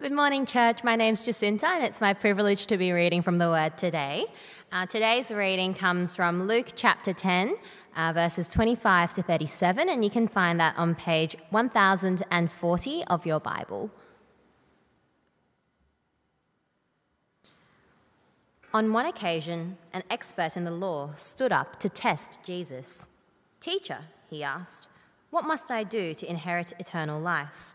Good morning, church. My name's Jacinta, and it's my privilege to be reading from the Word today. Uh, today's reading comes from Luke chapter 10, uh, verses 25 to 37, and you can find that on page 1040 of your Bible. On one occasion, an expert in the law stood up to test Jesus. Teacher, he asked, what must I do to inherit eternal life?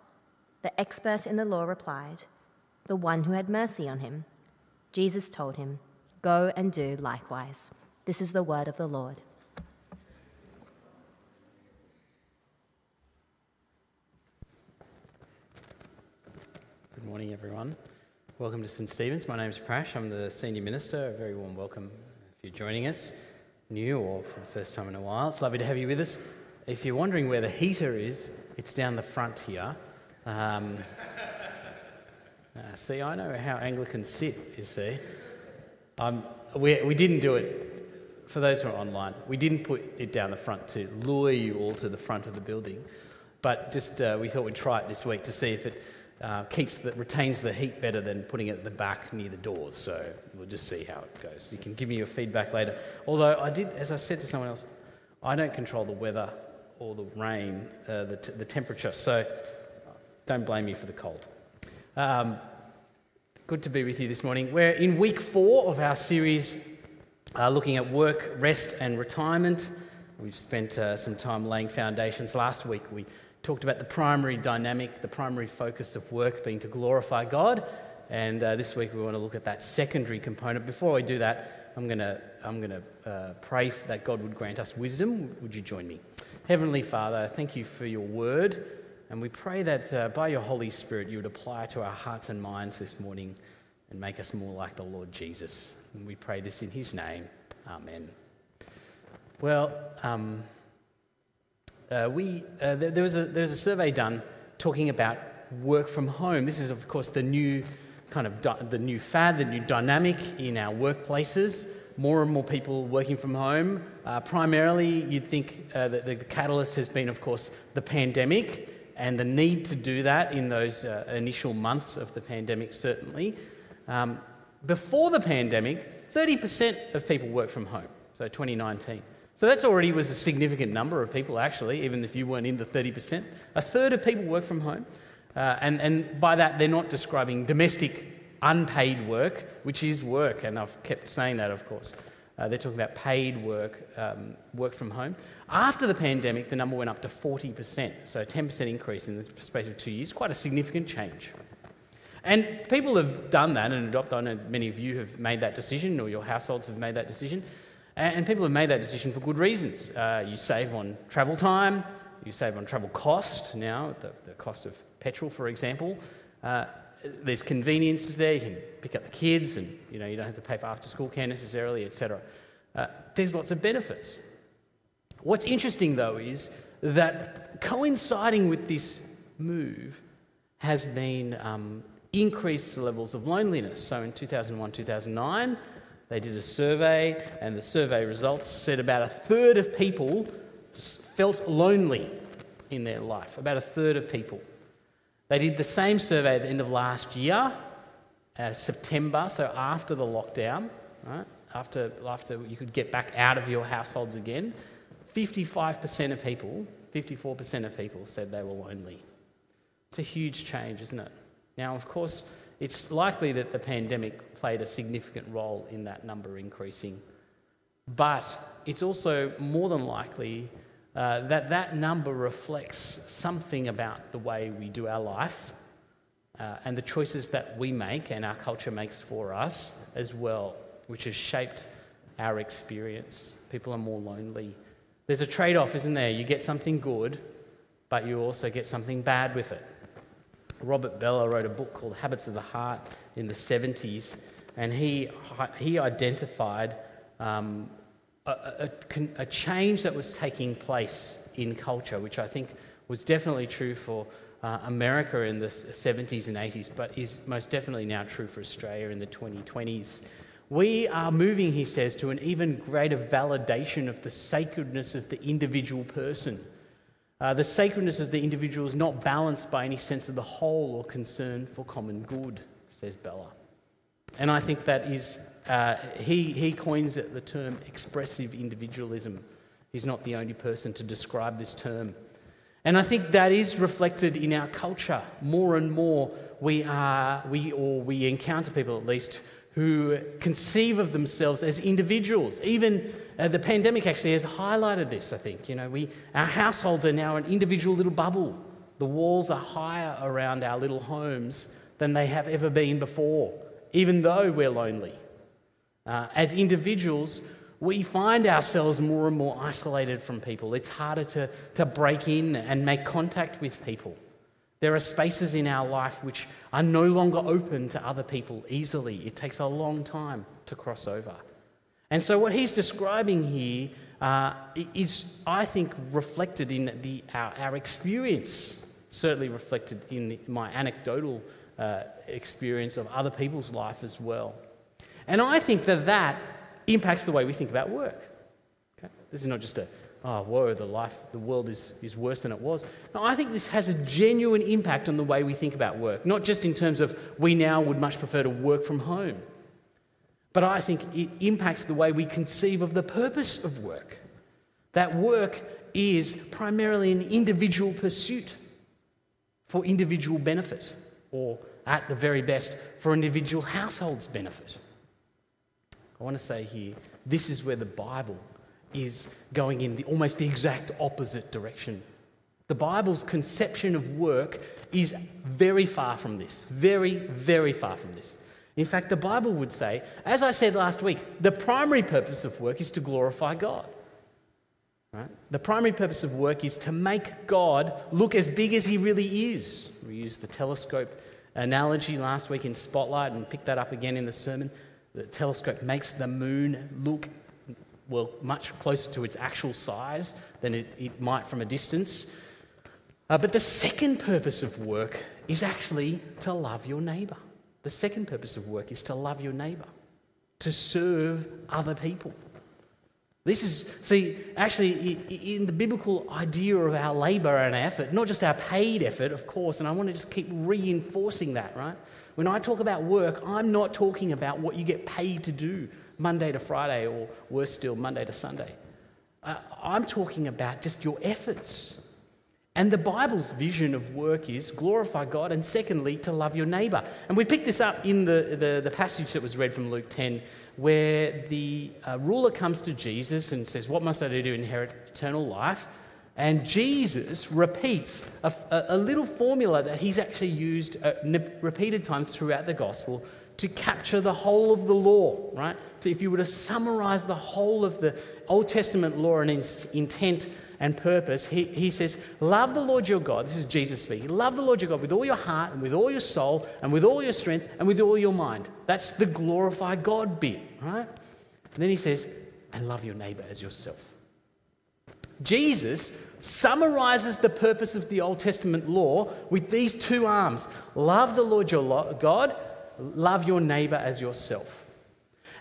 The expert in the law replied, The one who had mercy on him. Jesus told him, Go and do likewise. This is the word of the Lord. Good morning, everyone. Welcome to St. Stephen's. My name is Prash. I'm the senior minister. A very warm welcome if you're joining us new or for the first time in a while. It's lovely to have you with us. If you're wondering where the heater is, it's down the front here. Um, uh, see, I know how Anglicans sit, you see. Um, we, we didn't do it, for those who are online, we didn't put it down the front to lure you all to the front of the building. But just uh, we thought we'd try it this week to see if it uh, keeps the, retains the heat better than putting it at the back near the doors. So we'll just see how it goes. You can give me your feedback later. Although I did, as I said to someone else, I don't control the weather or the rain, uh, the, t- the temperature. So don't blame me for the cold. Um, good to be with you this morning. We're in week four of our series uh, looking at work, rest, and retirement. We've spent uh, some time laying foundations. Last week we talked about the primary dynamic, the primary focus of work being to glorify God. And uh, this week we want to look at that secondary component. Before I do that, I'm going to, I'm going to uh, pray that God would grant us wisdom. Would you join me? Heavenly Father, thank you for your word. And we pray that uh, by your Holy Spirit you would apply to our hearts and minds this morning and make us more like the Lord Jesus. And we pray this in his name. Amen. Well, um, uh, we, uh, there, was a, there was a survey done talking about work from home. This is, of course, the new kind of di- the new fad, the new dynamic in our workplaces. More and more people working from home. Uh, primarily, you'd think uh, that the catalyst has been, of course, the pandemic and the need to do that in those uh, initial months of the pandemic, certainly. Um, before the pandemic, 30% of people work from home, so 2019. So that's already was a significant number of people, actually, even if you weren't in the 30%. A third of people work from home. Uh, and, and by that, they're not describing domestic unpaid work, which is work, and I've kept saying that, of course. Uh, they're talking about paid work, um, work from home. After the pandemic, the number went up to 40%, so a 10% increase in the space of two years, quite a significant change. And people have done that and adopted, I know many of you have made that decision, or your households have made that decision. And people have made that decision for good reasons. Uh, you save on travel time, you save on travel cost now, the, the cost of petrol, for example. Uh, there's conveniences there. You can pick up the kids, and you know you don't have to pay for after-school care necessarily, etc. Uh, there's lots of benefits. What's interesting, though, is that coinciding with this move has been um, increased levels of loneliness. So in 2001 2009, they did a survey, and the survey results said about a third of people felt lonely in their life. About a third of people. They did the same survey at the end of last year, uh, September, so after the lockdown, right? After, after you could get back out of your households again. 55% of people, 54% of people said they were lonely. It's a huge change, isn't it? Now, of course, it's likely that the pandemic played a significant role in that number increasing. But it's also more than likely uh, that that number reflects something about the way we do our life uh, and the choices that we make and our culture makes for us as well, which has shaped our experience. People are more lonely. There's a trade off, isn't there? You get something good, but you also get something bad with it. Robert Bellah wrote a book called Habits of the Heart in the 70s, and he, he identified um, a, a, a, change that was taking place in culture, which I think was definitely true for uh, America in the 70s and 80s, but is most definitely now true for Australia in the 2020s. We are moving, he says, to an even greater validation of the sacredness of the individual person. Uh, the sacredness of the individual is not balanced by any sense of the whole or concern for common good, says Bellah. And I think that is, uh, he, he coins it the term expressive individualism. He's not the only person to describe this term. And I think that is reflected in our culture. More and more, we are, we, or we encounter people at least, who conceive of themselves as individuals. Even uh, the pandemic actually has highlighted this, I think. You know, we, our households are now an individual little bubble. The walls are higher around our little homes than they have ever been before, even though we're lonely. Uh, as individuals, we find ourselves more and more isolated from people. It's harder to, to break in and make contact with people. There are spaces in our life which are no longer open to other people easily. It takes a long time to cross over. And so, what he's describing here uh, is, I think, reflected in the, our, our experience, certainly reflected in the, my anecdotal uh, experience of other people's life as well. And I think that that impacts the way we think about work. Okay? This is not just a oh, whoa, the life, the world is, is worse than it was. No, I think this has a genuine impact on the way we think about work, not just in terms of we now would much prefer to work from home, but I think it impacts the way we conceive of the purpose of work. That work is primarily an individual pursuit for individual benefit, or at the very best, for individual households' benefit. I want to say here this is where the Bible is going in the, almost the exact opposite direction. The Bible's conception of work is very far from this. Very, very far from this. In fact, the Bible would say, as I said last week, the primary purpose of work is to glorify God. Right? The primary purpose of work is to make God look as big as he really is. We used the telescope analogy last week in Spotlight and picked that up again in the sermon. The telescope makes the moon look well, much closer to its actual size than it, it might from a distance. Uh, but the second purpose of work is actually to love your neighbour. The second purpose of work is to love your neighbour, to serve other people. This is, see, actually, in the biblical idea of our labour and effort, not just our paid effort, of course, and I want to just keep reinforcing that, right? When I talk about work, I'm not talking about what you get paid to do. Monday to Friday, or worse still, Monday to Sunday. Uh, I'm talking about just your efforts. And the Bible's vision of work is glorify God and secondly, to love your neighbour. And we picked this up in the, the, the passage that was read from Luke 10, where the uh, ruler comes to Jesus and says, What must I do to inherit eternal life? And Jesus repeats a, a, a little formula that he's actually used uh, repeated times throughout the gospel to capture the whole of the law, right? So if you were to summarize the whole of the Old Testament law and intent and purpose, he, he says, Love the Lord your God. This is Jesus speaking. Love the Lord your God with all your heart and with all your soul and with all your strength and with all your mind. That's the glorify God bit, right? And then he says, And love your neighbor as yourself. Jesus summarizes the purpose of the Old Testament law with these two arms love the Lord your God, love your neighbor as yourself.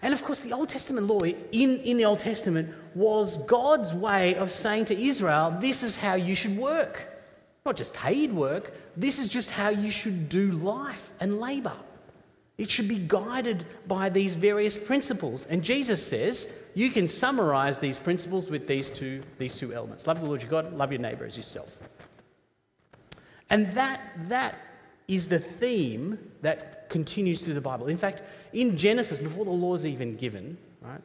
And of course, the Old Testament law in, in the Old Testament was God's way of saying to Israel, this is how you should work. Not just paid work, this is just how you should do life and labor. It should be guided by these various principles. And Jesus says, you can summarize these principles with these two, these two elements love the Lord your God, love your neighbor as yourself. And that, that is the theme that continues through the Bible. In fact, in Genesis, before the law is even given, right?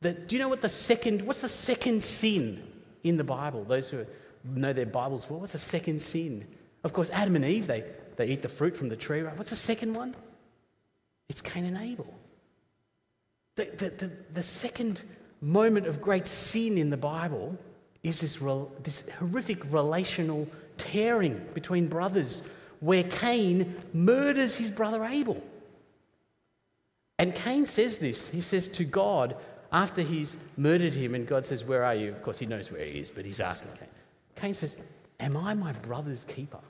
The, do you know what the second, what's the second sin in the Bible? Those who know their Bibles well, what's the second sin? Of course, Adam and Eve, they, they eat the fruit from the tree, right? What's the second one? It's Cain and Abel. The, the, the, the second moment of great sin in the Bible is this, this horrific relational tearing between brothers where Cain murders his brother Abel. And Cain says this. He says to God, after he's murdered him, and God says, Where are you? Of course, he knows where he is, but he's asking Cain. Cain says, Am I my brother's keeper?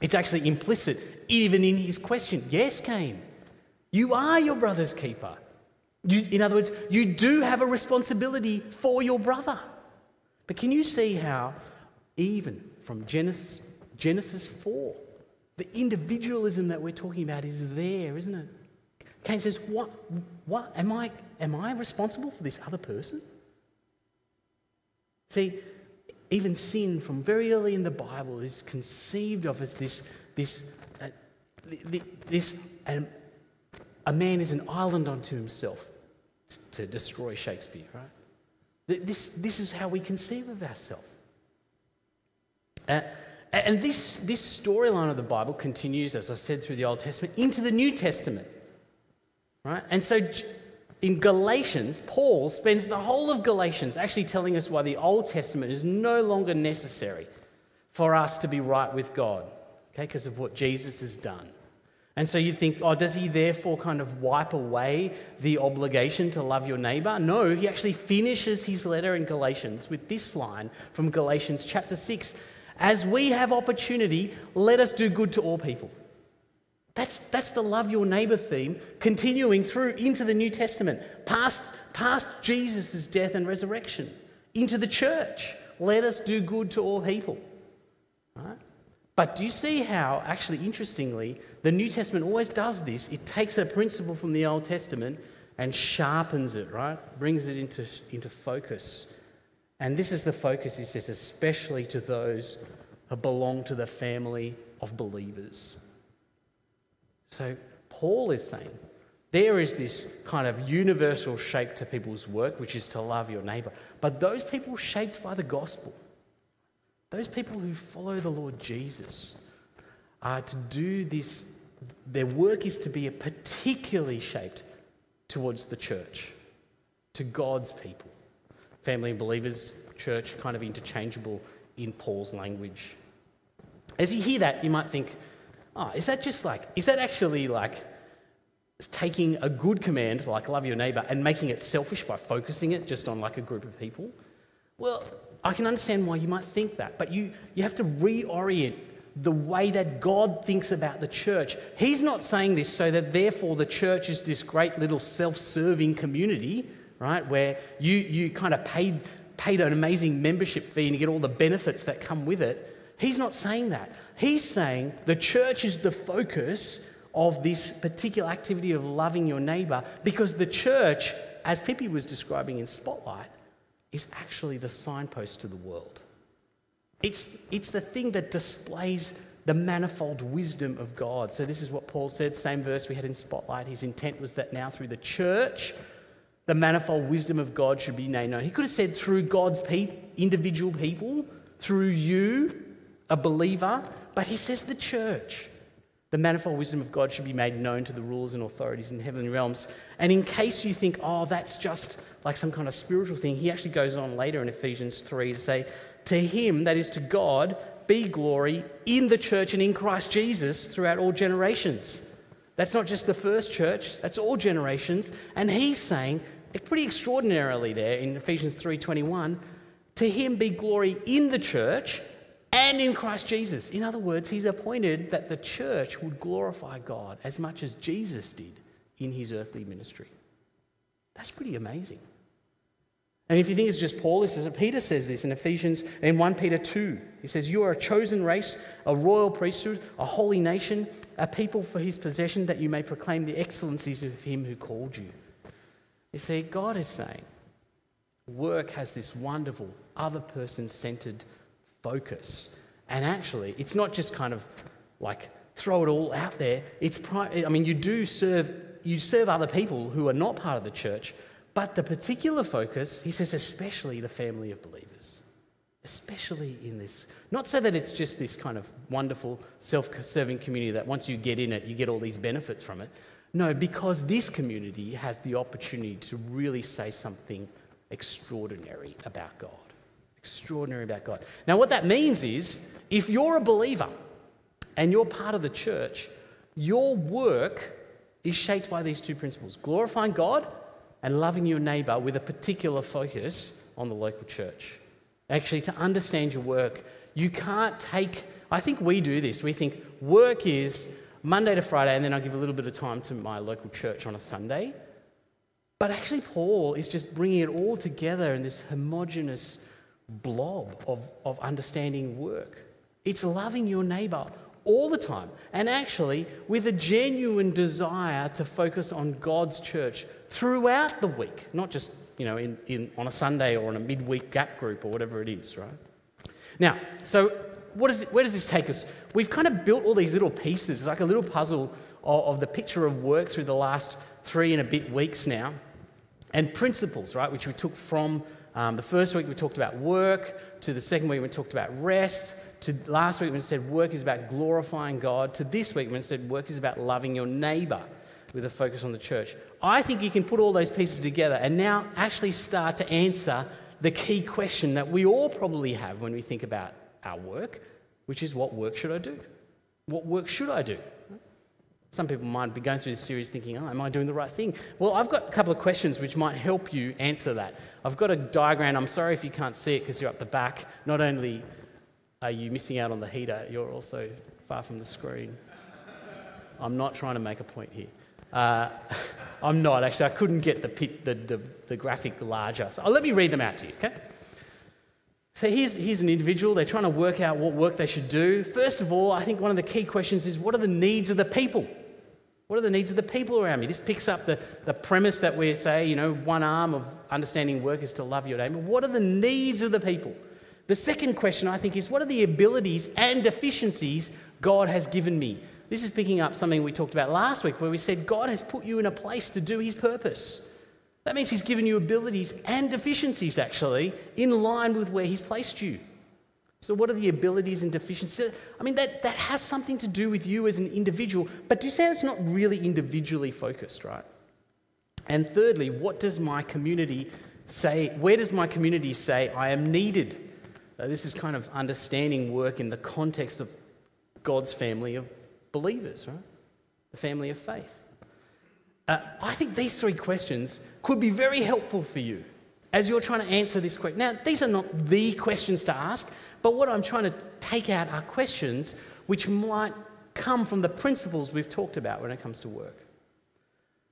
It's actually implicit even in his question. Yes, Cain, you are your brother's keeper. You, in other words, you do have a responsibility for your brother. But can you see how, even from Genesis, Genesis 4, the individualism that we're talking about is there, isn't it? Cain says, What? What? Am I, am I responsible for this other person? See, even sin from very early in the Bible is conceived of as this, this, uh, this um, a man is an island unto himself to destroy Shakespeare, right? This, this is how we conceive of ourselves. Uh, and this, this storyline of the Bible continues, as I said, through the Old Testament into the New Testament. Right? And so in Galatians, Paul spends the whole of Galatians actually telling us why the Old Testament is no longer necessary for us to be right with God, okay, because of what Jesus has done. And so you think, oh, does he therefore kind of wipe away the obligation to love your neighbor? No, he actually finishes his letter in Galatians with this line from Galatians chapter 6 As we have opportunity, let us do good to all people. That's, that's the love your neighbor theme continuing through into the New Testament, past, past Jesus' death and resurrection, into the church. Let us do good to all people. Right? But do you see how, actually, interestingly, the New Testament always does this? It takes a principle from the Old Testament and sharpens it, right? Brings it into, into focus. And this is the focus, he says, especially to those who belong to the family of believers. So, Paul is saying there is this kind of universal shape to people's work, which is to love your neighbor. But those people shaped by the gospel, those people who follow the Lord Jesus are to do this, their work is to be particularly shaped towards the church, to God's people. Family and believers, church, kind of interchangeable in Paul's language. As you hear that, you might think, oh, is that just like, is that actually like taking a good command, like love your neighbor, and making it selfish by focusing it just on like a group of people? Well, I can understand why you might think that, but you, you have to reorient the way that God thinks about the church. He's not saying this so that therefore the church is this great little self serving community, right, where you, you kind of paid, paid an amazing membership fee and you get all the benefits that come with it. He's not saying that. He's saying the church is the focus of this particular activity of loving your neighbor because the church, as Pippi was describing in Spotlight, is actually the signpost to the world. It's, it's the thing that displays the manifold wisdom of God. So, this is what Paul said, same verse we had in Spotlight. His intent was that now through the church, the manifold wisdom of God should be made known. He could have said through God's pe- individual people, through you, a believer, but he says the church. The manifold wisdom of God should be made known to the rulers and authorities in heavenly realms. And in case you think, oh, that's just like some kind of spiritual thing, he actually goes on later in Ephesians 3 to say, To him, that is to God, be glory in the church and in Christ Jesus throughout all generations. That's not just the first church, that's all generations. And he's saying, pretty extraordinarily there in Ephesians 3:21, To him be glory in the church and in Christ Jesus. In other words, he's appointed that the church would glorify God as much as Jesus did in his earthly ministry. That's pretty amazing. And if you think it's just Paul, this is Peter says this in Ephesians in 1 Peter 2. He says, You are a chosen race, a royal priesthood, a holy nation, a people for his possession, that you may proclaim the excellencies of him who called you. You see, God is saying work has this wonderful, other person centered focus. And actually, it's not just kind of like throw it all out there. It's pri- I mean, you do serve you serve other people who are not part of the church, but the particular focus, he says, especially the family of believers, especially in this. Not so that it's just this kind of wonderful self-serving community that once you get in it, you get all these benefits from it. No, because this community has the opportunity to really say something extraordinary about God. Extraordinary about God. Now, what that means is if you're a believer and you're part of the church, your work is shaped by these two principles glorifying God and loving your neighbor with a particular focus on the local church. Actually, to understand your work, you can't take, I think we do this. We think work is Monday to Friday, and then I give a little bit of time to my local church on a Sunday. But actually, Paul is just bringing it all together in this homogenous blob of, of understanding work. It's loving your neighbor all the time, and actually with a genuine desire to focus on God's church throughout the week, not just you know in, in, on a Sunday or in a midweek gap group or whatever it is, right? Now, so what is it, where does this take us? We've kind of built all these little pieces, like a little puzzle of, of the picture of work through the last three and a bit weeks now, and principles, right, which we took from um, the first week we talked about work, to the second week we talked about rest, to last week it said work is about glorifying God, to this week it said work is about loving your neighbour with a focus on the church. I think you can put all those pieces together and now actually start to answer the key question that we all probably have when we think about our work, which is what work should I do? What work should I do? Some people might be going through this series thinking, oh, am I doing the right thing? Well, I've got a couple of questions which might help you answer that. I've got a diagram. I'm sorry if you can't see it because you're up the back. Not only are you missing out on the heater? You're also far from the screen. I'm not trying to make a point here. Uh, I'm not, actually. I couldn't get the, pit, the, the, the graphic larger. So let me read them out to you, okay? So here's, here's an individual. They're trying to work out what work they should do. First of all, I think one of the key questions is what are the needs of the people? What are the needs of the people around me? This picks up the, the premise that we say, you know, one arm of understanding work is to love your neighbour. What are the needs of the people? The second question, I think, is what are the abilities and deficiencies God has given me? This is picking up something we talked about last week where we said God has put you in a place to do his purpose. That means he's given you abilities and deficiencies, actually, in line with where he's placed you. So, what are the abilities and deficiencies? I mean, that, that has something to do with you as an individual, but do you say it's not really individually focused, right? And thirdly, what does my community say? Where does my community say I am needed? Uh, this is kind of understanding work in the context of God's family of believers, right? The family of faith. Uh, I think these three questions could be very helpful for you as you're trying to answer this question. Now, these are not the questions to ask, but what I'm trying to take out are questions which might come from the principles we've talked about when it comes to work.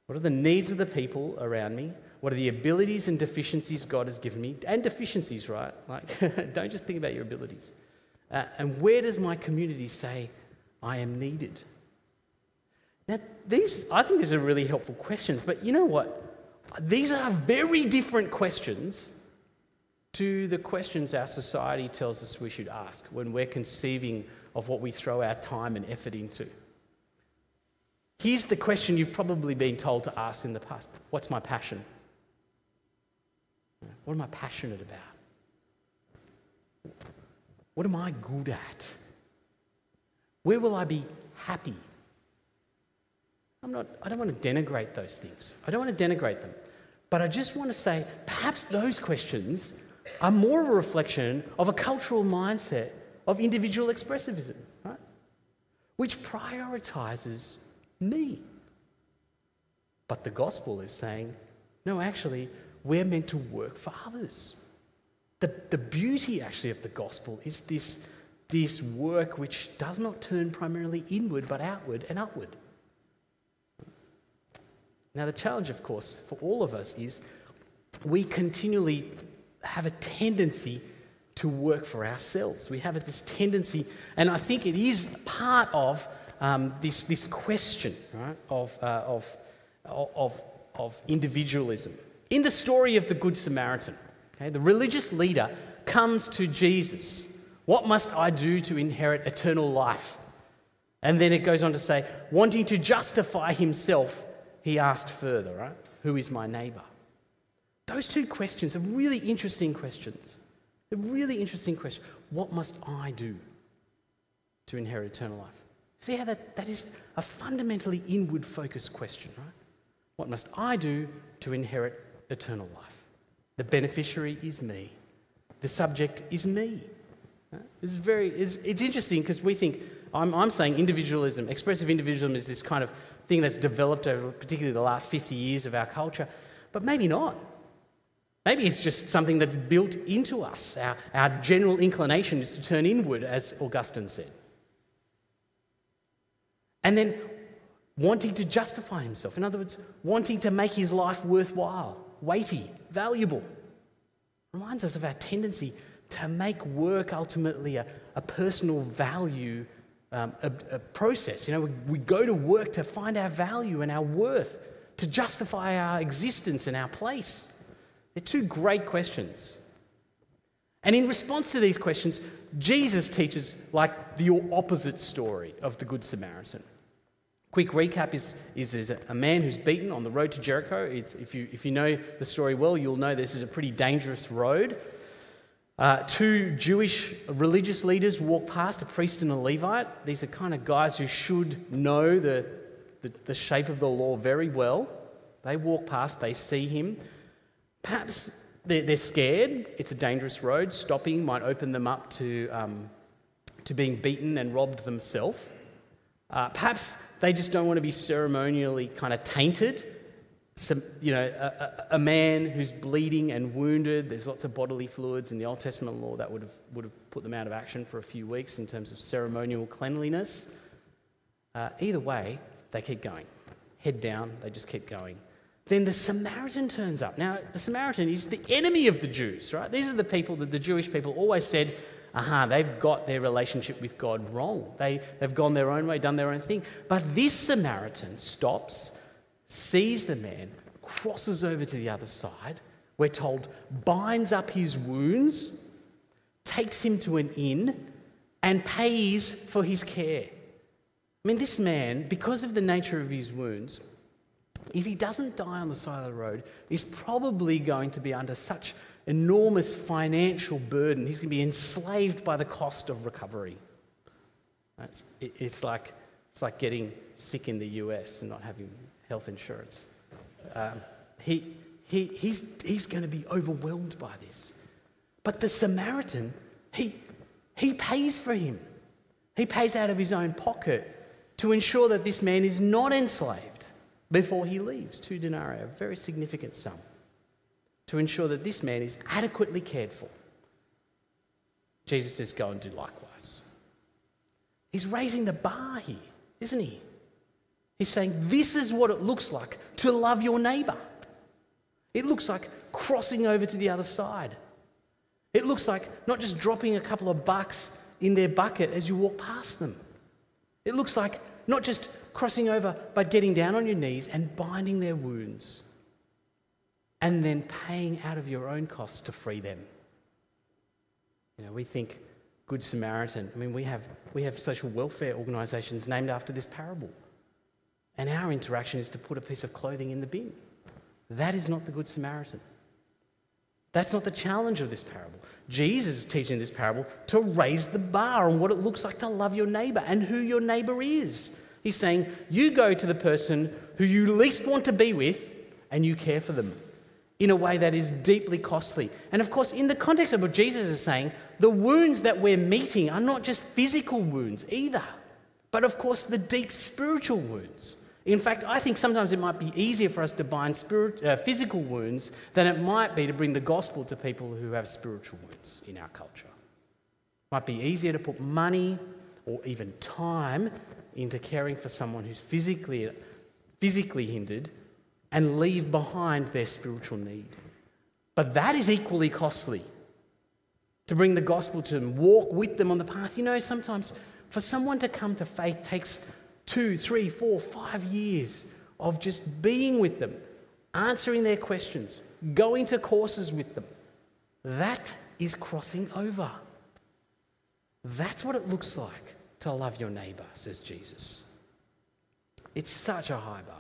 What are the needs of the people around me? What are the abilities and deficiencies God has given me? And deficiencies, right? Like, don't just think about your abilities. Uh, and where does my community say I am needed? Now, these, I think these are really helpful questions, but you know what? These are very different questions to the questions our society tells us we should ask when we're conceiving of what we throw our time and effort into. Here's the question you've probably been told to ask in the past What's my passion? What am I passionate about? What am I good at? Where will I be happy? I'm not, I don't want to denigrate those things. I don't want to denigrate them. But I just want to say perhaps those questions are more a reflection of a cultural mindset of individual expressivism, right? Which prioritizes me. But the gospel is saying, no, actually, we're meant to work for others. The, the beauty actually of the gospel is this, this work which does not turn primarily inward but outward and upward. Now, the challenge, of course, for all of us is we continually have a tendency to work for ourselves. We have this tendency, and I think it is part of um, this, this question right, of, uh, of, of, of individualism. In the story of the Good Samaritan, okay, the religious leader comes to Jesus. What must I do to inherit eternal life? And then it goes on to say, wanting to justify himself, he asked further, right? Who is my neighbor? Those two questions are really interesting questions. They're really interesting questions. What must I do to inherit eternal life? See how that, that is a fundamentally inward focused question, right? What must I do to inherit eternal life? The beneficiary is me. The subject is me. It's, very, it's, it's interesting because we think, I'm, I'm saying individualism, expressive individualism is this kind of thing that's developed over particularly the last 50 years of our culture, but maybe not. Maybe it's just something that's built into us. Our, our general inclination is to turn inward, as Augustine said. And then wanting to justify himself. In other words, wanting to make his life worthwhile, weighty, valuable. Reminds us of our tendency to make work ultimately a, a personal value um, a, a process. You know, we, we go to work to find our value and our worth, to justify our existence and our place. They're two great questions. And in response to these questions, Jesus teaches like the opposite story of the Good Samaritan. Quick recap is, is there's a, man who's beaten on the road to Jericho. It's, if, you, if you know the story well, you'll know this is a pretty dangerous road. Uh, two Jewish religious leaders walk past, a priest and a Levite. These are kind of guys who should know the, the, the shape of the law very well. They walk past, they see him. Perhaps they're, they're scared. It's a dangerous road. Stopping might open them up to, um, to being beaten and robbed themselves. Uh, perhaps they just don't want to be ceremonially kind of tainted. Some, you know, a, a, man who's bleeding and wounded, there's lots of bodily fluids in the Old Testament law that would have, would have put them out of action for a few weeks in terms of ceremonial cleanliness. Uh, either way, they keep going. Head down, they just keep going. Then the Samaritan turns up. Now, the Samaritan is the enemy of the Jews, right? These are the people that the Jewish people always said aha, they've got their relationship with God wrong. They, they've gone their own way, done their own thing. But this Samaritan stops, sees the man, crosses over to the other side, we're told, binds up his wounds, takes him to an inn, and pays for his care. I mean, this man, because of the nature of his wounds, if he doesn't die on the side of the road, is probably going to be under such enormous financial burden. He's going to be enslaved by the cost of recovery. It's, like, it's like getting sick in the US and not having health insurance. Um, he, he, he's, he's going to be overwhelmed by this. But the Samaritan, he, he pays for him. He pays out of his own pocket to ensure that this man is not enslaved before he leaves. Two denarii, a very significant sum to ensure that this man is adequately cared for. Jesus says, Go and do likewise. He's raising the bar here, isn't he? He's saying, This is what it looks like to love your neighbor. It looks like crossing over to the other side. It looks like not just dropping a couple of bucks in their bucket as you walk past them. It looks like not just crossing over, but getting down on your knees and binding their wounds and then paying out of your own costs to free them. You know, we think Good Samaritan, I mean, we have, we have social welfare organisations named after this parable. And our interaction is to put a piece of clothing in the bin. That is not the Good Samaritan. That's not the challenge of this parable. Jesus is teaching this parable to raise the bar on what it looks like to love your neighbour and who your neighbour is. He's saying, You go to the person who you least want to be with and you care for them in a way that is deeply costly. And of course, in the context of what Jesus is saying, the wounds that we're meeting are not just physical wounds either, but of course, the deep spiritual wounds. In fact, I think sometimes it might be easier for us to bind spirit, uh, physical wounds than it might be to bring the gospel to people who have spiritual wounds in our culture. It might be easier to put money or even time into caring for someone who's physically, physically hindered and leave behind their spiritual need. But that is equally costly to bring the gospel to them, walk with them on the path. You know, sometimes for someone to come to faith takes two, three, four, five years of just being with them, answering their questions, going to courses with them. That is crossing over. That's what it looks like to love your neighbour, says Jesus. It's such a high bar.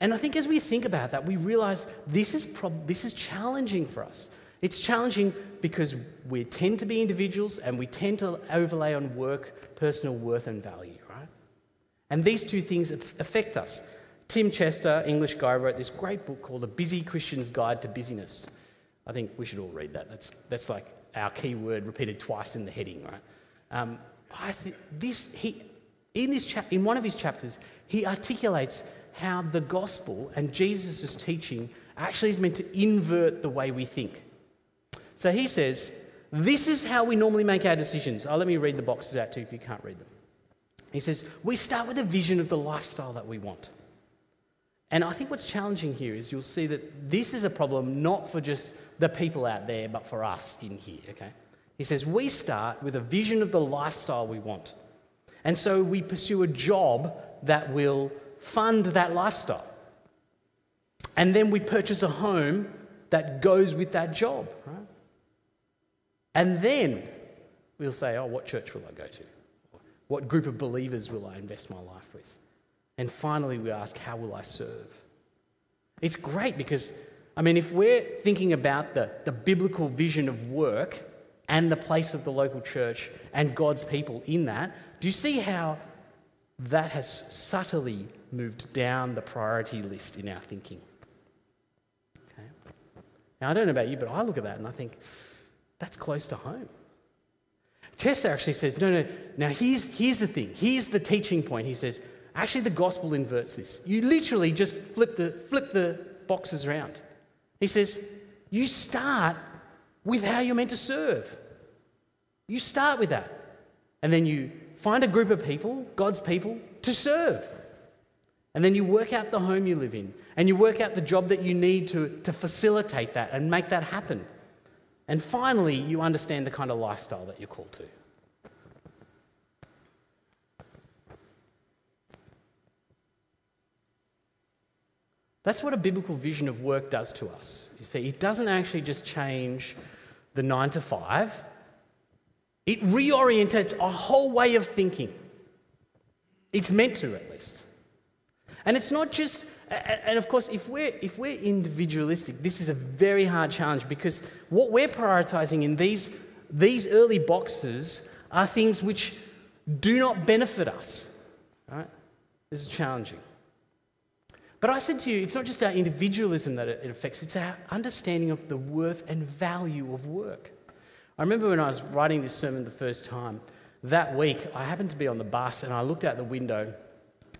And I think as we think about that, we realize this is, prob- this is challenging for us. It's challenging because we tend to be individuals and we tend to overlay on work personal worth and value. And these two things affect us. Tim Chester, English guy, wrote this great book called A Busy Christian's Guide to Busyness. I think we should all read that. That's, that's like our key word repeated twice in the heading, right? Um, I think this, he, in, this chap, in one of his chapters, he articulates how the gospel and Jesus' teaching actually is meant to invert the way we think. So he says, This is how we normally make our decisions. Oh, let me read the boxes out to you if you can't read them. He says, We start with a vision of the lifestyle that we want. And I think what's challenging here is you'll see that this is a problem not for just the people out there, but for us in here, okay? He says, We start with a vision of the lifestyle we want. And so we pursue a job that will fund that lifestyle. And then we purchase a home that goes with that job, right? And then we'll say, Oh, what church will I go to? What group of believers will I invest my life with? And finally, we ask, how will I serve? It's great because, I mean, if we're thinking about the, the biblical vision of work and the place of the local church and God's people in that, do you see how that has subtly moved down the priority list in our thinking? Okay. Now, I don't know about you, but I look at that and I think, that's close to home. Chester actually says, no, no, now here's, here's the thing. Here's the teaching point. He says, actually, the gospel inverts this. You literally just flip the, flip the boxes around. He says, you start with how you're meant to serve. You start with that. And then you find a group of people, God's people, to serve. And then you work out the home you live in. And you work out the job that you need to, to facilitate that and make that happen. And finally, you understand the kind of lifestyle that you're called to. That's what a biblical vision of work does to us. You see, it doesn't actually just change the nine to five, it reorientates a whole way of thinking. It's meant to, at least. And it's not just and of course, if we're, if we're individualistic, this is a very hard challenge because what we're prioritizing in these, these early boxes are things which do not benefit us. Right? This is challenging. But I said to you, it's not just our individualism that it affects, it's our understanding of the worth and value of work. I remember when I was writing this sermon the first time, that week I happened to be on the bus and I looked out the window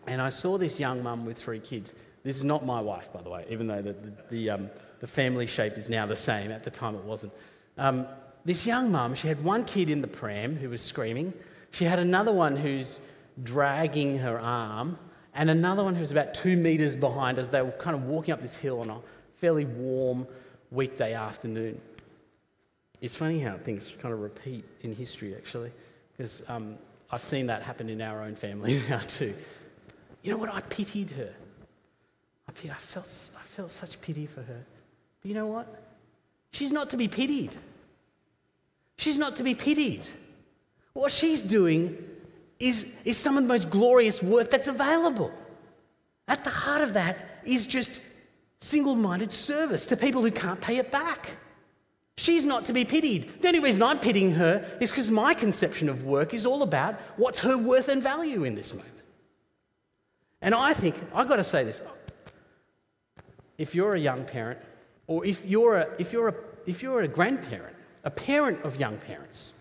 and I saw this young mum with three kids. This is not my wife, by the way, even though the, the, the, um, the family shape is now the same. At the time, it wasn't. Um, this young mum, she had one kid in the pram who was screaming. She had another one who's dragging her arm, and another one who's about two metres behind as they were kind of walking up this hill on a fairly warm weekday afternoon. It's funny how things kind of repeat in history, actually, because um, I've seen that happen in our own family now, too. You know what? I pitied her. I, felt, I felt such pity for her. But you know what? She's not to be pitied. She's not to be pitied. What she's doing is, is some of the most glorious work that's available. At the heart of that is just single minded service to people who can't pay it back. She's not to be pitied. The only reason I'm pitying her is because my conception of work is all about what's her worth and value in this moment. And I think, I've got to say this, if you're a young parent, or if you're a, if you're a, if you're a grandparent, a parent of young parents,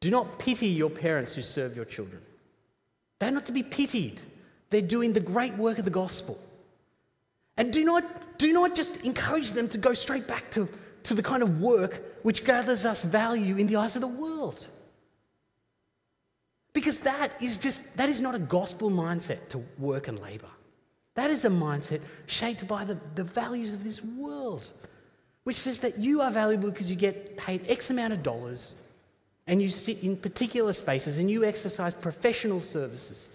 do not pity your parents who serve your children. They're not to be pitied. They're doing the great work of the gospel. And do not, do not just encourage them to go straight back to, to the kind of work which gathers us value in the eyes of the world. Because that is just, that is not a gospel mindset to work and labor. That is a mindset shaped by the, the values of this world, which says that you are valuable because you get paid X amount of dollars and you sit in particular spaces and you exercise professional services.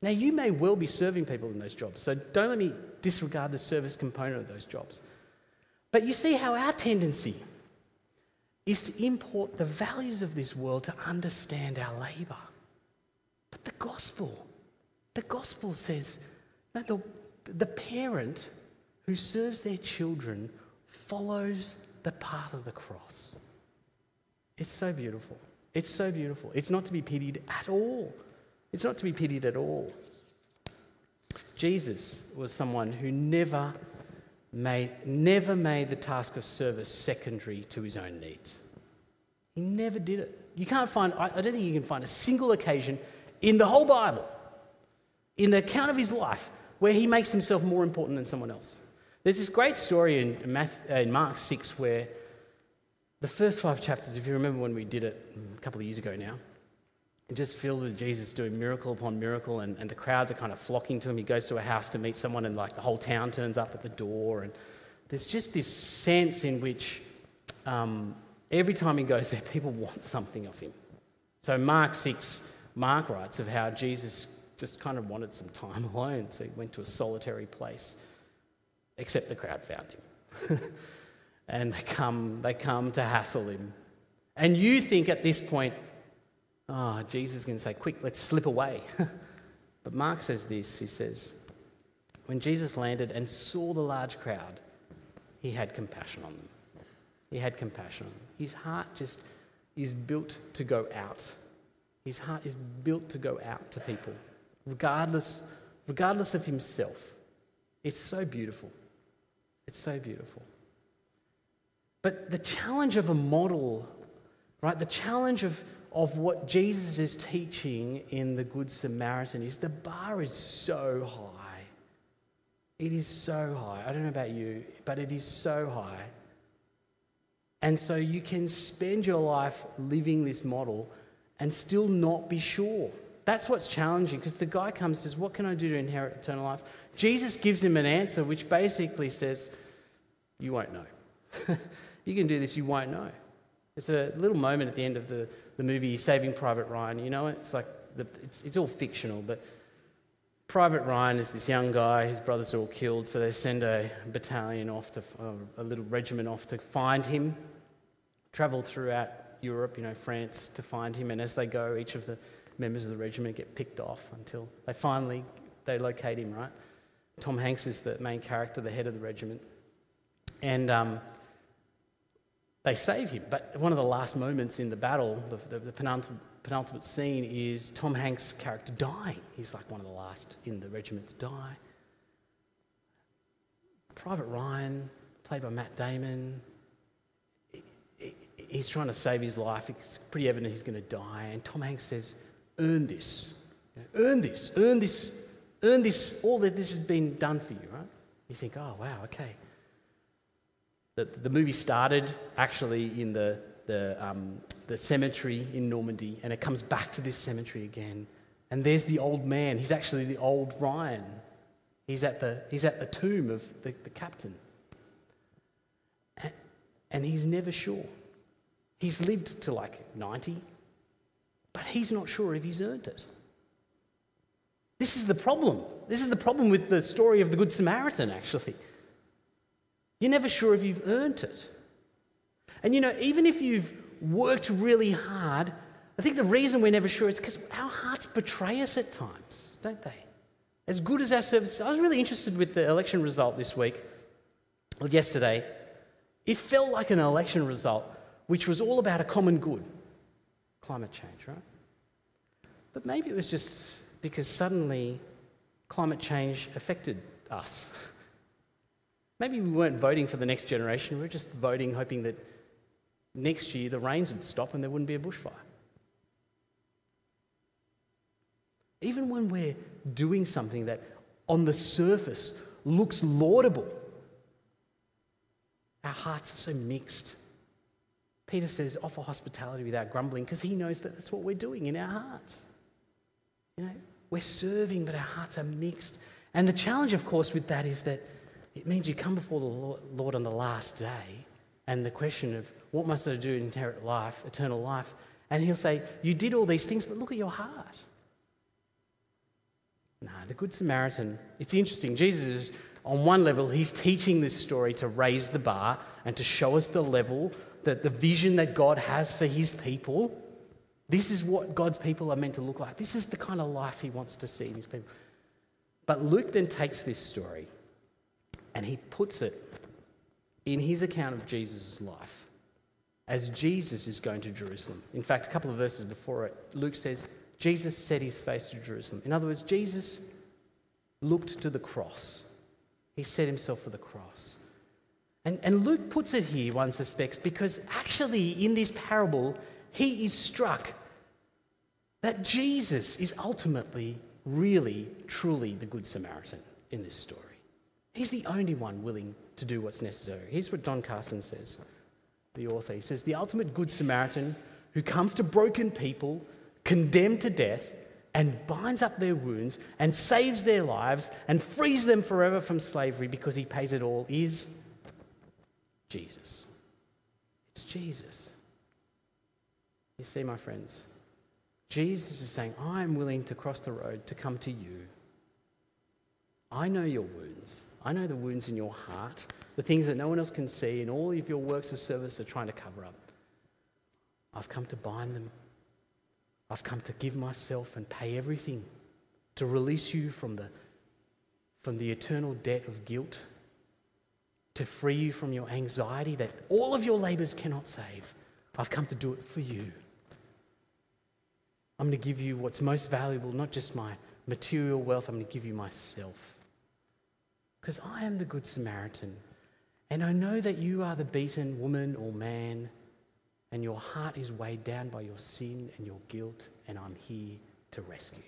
Now, you may well be serving people in those jobs, so don't let me disregard the service component of those jobs. But you see how our tendency is to import the values of this world to understand our labour. But the gospel, the gospel says that the, the parent who serves their children follows the path of the cross. It's so beautiful. It's so beautiful. It's not to be pitied at all. It's not to be pitied at all. Jesus was someone who never made, never made the task of service secondary to his own needs. He never did it. You can't find, I don't think you can find a single occasion in the whole Bible, in the account of his life, where he makes himself more important than someone else. There's this great story in, Matthew, uh, in Mark 6 where the first five chapters, if you remember when we did it a couple of years ago now, just filled with Jesus doing miracle upon miracle, and, and the crowds are kind of flocking to him. He goes to a house to meet someone, and like the whole town turns up at the door. And there's just this sense in which um, every time he goes there, people want something of him. So, Mark 6, Mark writes of how Jesus just kind of wanted some time alone, so he went to a solitary place, except the crowd found him. and they come, they come to hassle him. And you think at this point, oh, Jesus is going to say, quick, let's slip away. but Mark says this he says, when Jesus landed and saw the large crowd, he had compassion on them. He had compassion on them. His heart just is built to go out. His heart is built to go out to people, regardless, regardless of himself. It's so beautiful. It's so beautiful. But the challenge of a model, right, the challenge of, of what Jesus is teaching in the Good Samaritan is the bar is so high. It is so high. I don't know about you, but it is so high. And so you can spend your life living this model and still not be sure. That's what's challenging because the guy comes and says, What can I do to inherit eternal life? Jesus gives him an answer which basically says, You won't know. you can do this, you won't know. It's a little moment at the end of the, the movie Saving Private Ryan. You know, it's like, the, it's, it's all fictional, but Private Ryan is this young guy, his brothers are all killed, so they send a battalion off to, a little regiment off to find him, travel throughout Europe, you know, France to find him, and as they go, each of the members of the regiment get picked off until they finally, they locate him, right? Tom Hanks is the main character, the head of the regiment. And um, they save him. But one of the last moments in the battle, the, the, the penultimate, penultimate scene, is Tom Hanks' character dying. He's like one of the last in the regiment to die. Private Ryan, played by Matt Damon, he's trying to save his life. It's pretty evident he's going to die. And Tom Hanks says, Earn this. Earn this. Earn this. Earn this. All that this has been done for you, right? You think, oh, wow, okay. The, the movie started actually in the, the, um, the cemetery in Normandy, and it comes back to this cemetery again. And there's the old man. He's actually the old Ryan. He's at the, he's at the tomb of the, the captain. And he's never sure. He's lived to like 90, but he's not sure if he's earned it. This is the problem. This is the problem with the story of the Good Samaritan, actually. You're never sure if you've earned it. And you know, even if you've worked really hard, I think the reason we're never sure is because our hearts betray us at times, don't they? As good as our service, I was really interested with the election result this week, or yesterday. It felt like an election result which was all about a common good climate change, right? But maybe it was just because suddenly climate change affected us. Maybe we weren't voting for the next generation, we were just voting hoping that next year the rains would stop and there wouldn't be a bushfire. Even when we're doing something that on the surface looks laudable, our hearts are so mixed. Peter says, offer hospitality without grumbling because he knows that that's what we're doing in our hearts. You know, we're serving, but our hearts are mixed. And the challenge, of course, with that is that it means you come before the Lord on the last day, and the question of what must I do to inherit life, eternal life, and He'll say, You did all these things, but look at your heart. No, the Good Samaritan, it's interesting. Jesus on one level, he's teaching this story to raise the bar and to show us the level, that the vision that God has for his people. This is what God's people are meant to look like. This is the kind of life he wants to see in his people. But Luke then takes this story and he puts it in his account of Jesus' life as Jesus is going to Jerusalem. In fact, a couple of verses before it, Luke says, Jesus set his face to Jerusalem. In other words, Jesus looked to the cross. He set himself for the cross. And, and Luke puts it here, one suspects, because actually in this parable, he is struck that Jesus is ultimately, really, truly the Good Samaritan in this story. He's the only one willing to do what's necessary. Here's what Don Carson says, the author. He says, The ultimate Good Samaritan who comes to broken people condemned to death and binds up their wounds and saves their lives and frees them forever from slavery because he pays it all is Jesus. It's Jesus. You see, my friends, Jesus is saying, I'm willing to cross the road to come to you. I know your wounds. I know the wounds in your heart, the things that no one else can see, and all of your works of service are trying to cover up. I've come to bind them I've come to give myself and pay everything to release you from the, from the eternal debt of guilt, to free you from your anxiety that all of your labors cannot save. I've come to do it for you. I'm going to give you what's most valuable, not just my material wealth, I'm going to give you myself. Because I am the Good Samaritan. And I know that you are the beaten woman or man and your heart is weighed down by your sin and your guilt, and I'm here to rescue.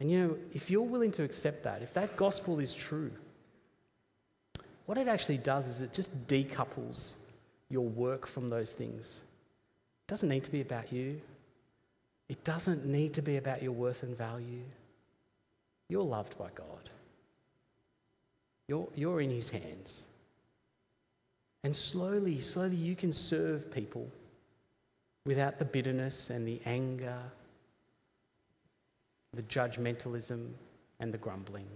And you know, if you're willing to accept that, if that gospel is true, what it actually does is it just decouples your work from those things. It doesn't need to be about you. It doesn't need to be about your worth and value. You're loved by God. You're, you're in His hands. And slowly, slowly, you can serve people without the bitterness and the anger, the judgmentalism, and the grumbling,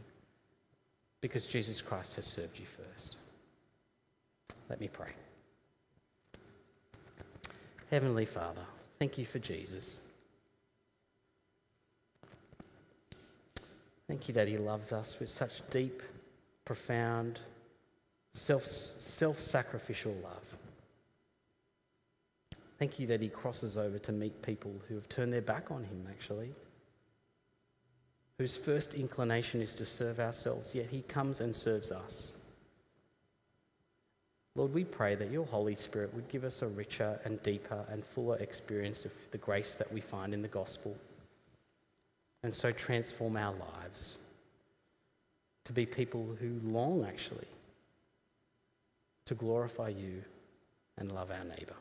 because Jesus Christ has served you first. Let me pray. Heavenly Father, thank you for Jesus. Thank you that he loves us with such deep, profound, self, self-sacrificial love. Thank you that he crosses over to meet people who have turned their back on him, actually, whose first inclination is to serve ourselves, yet he comes and serves us. Lord, we pray that your Holy Spirit would give us a richer and deeper and fuller experience of the grace that we find in the gospel, and so transform our lives to be people who long, actually, to glorify you and love our neighbour.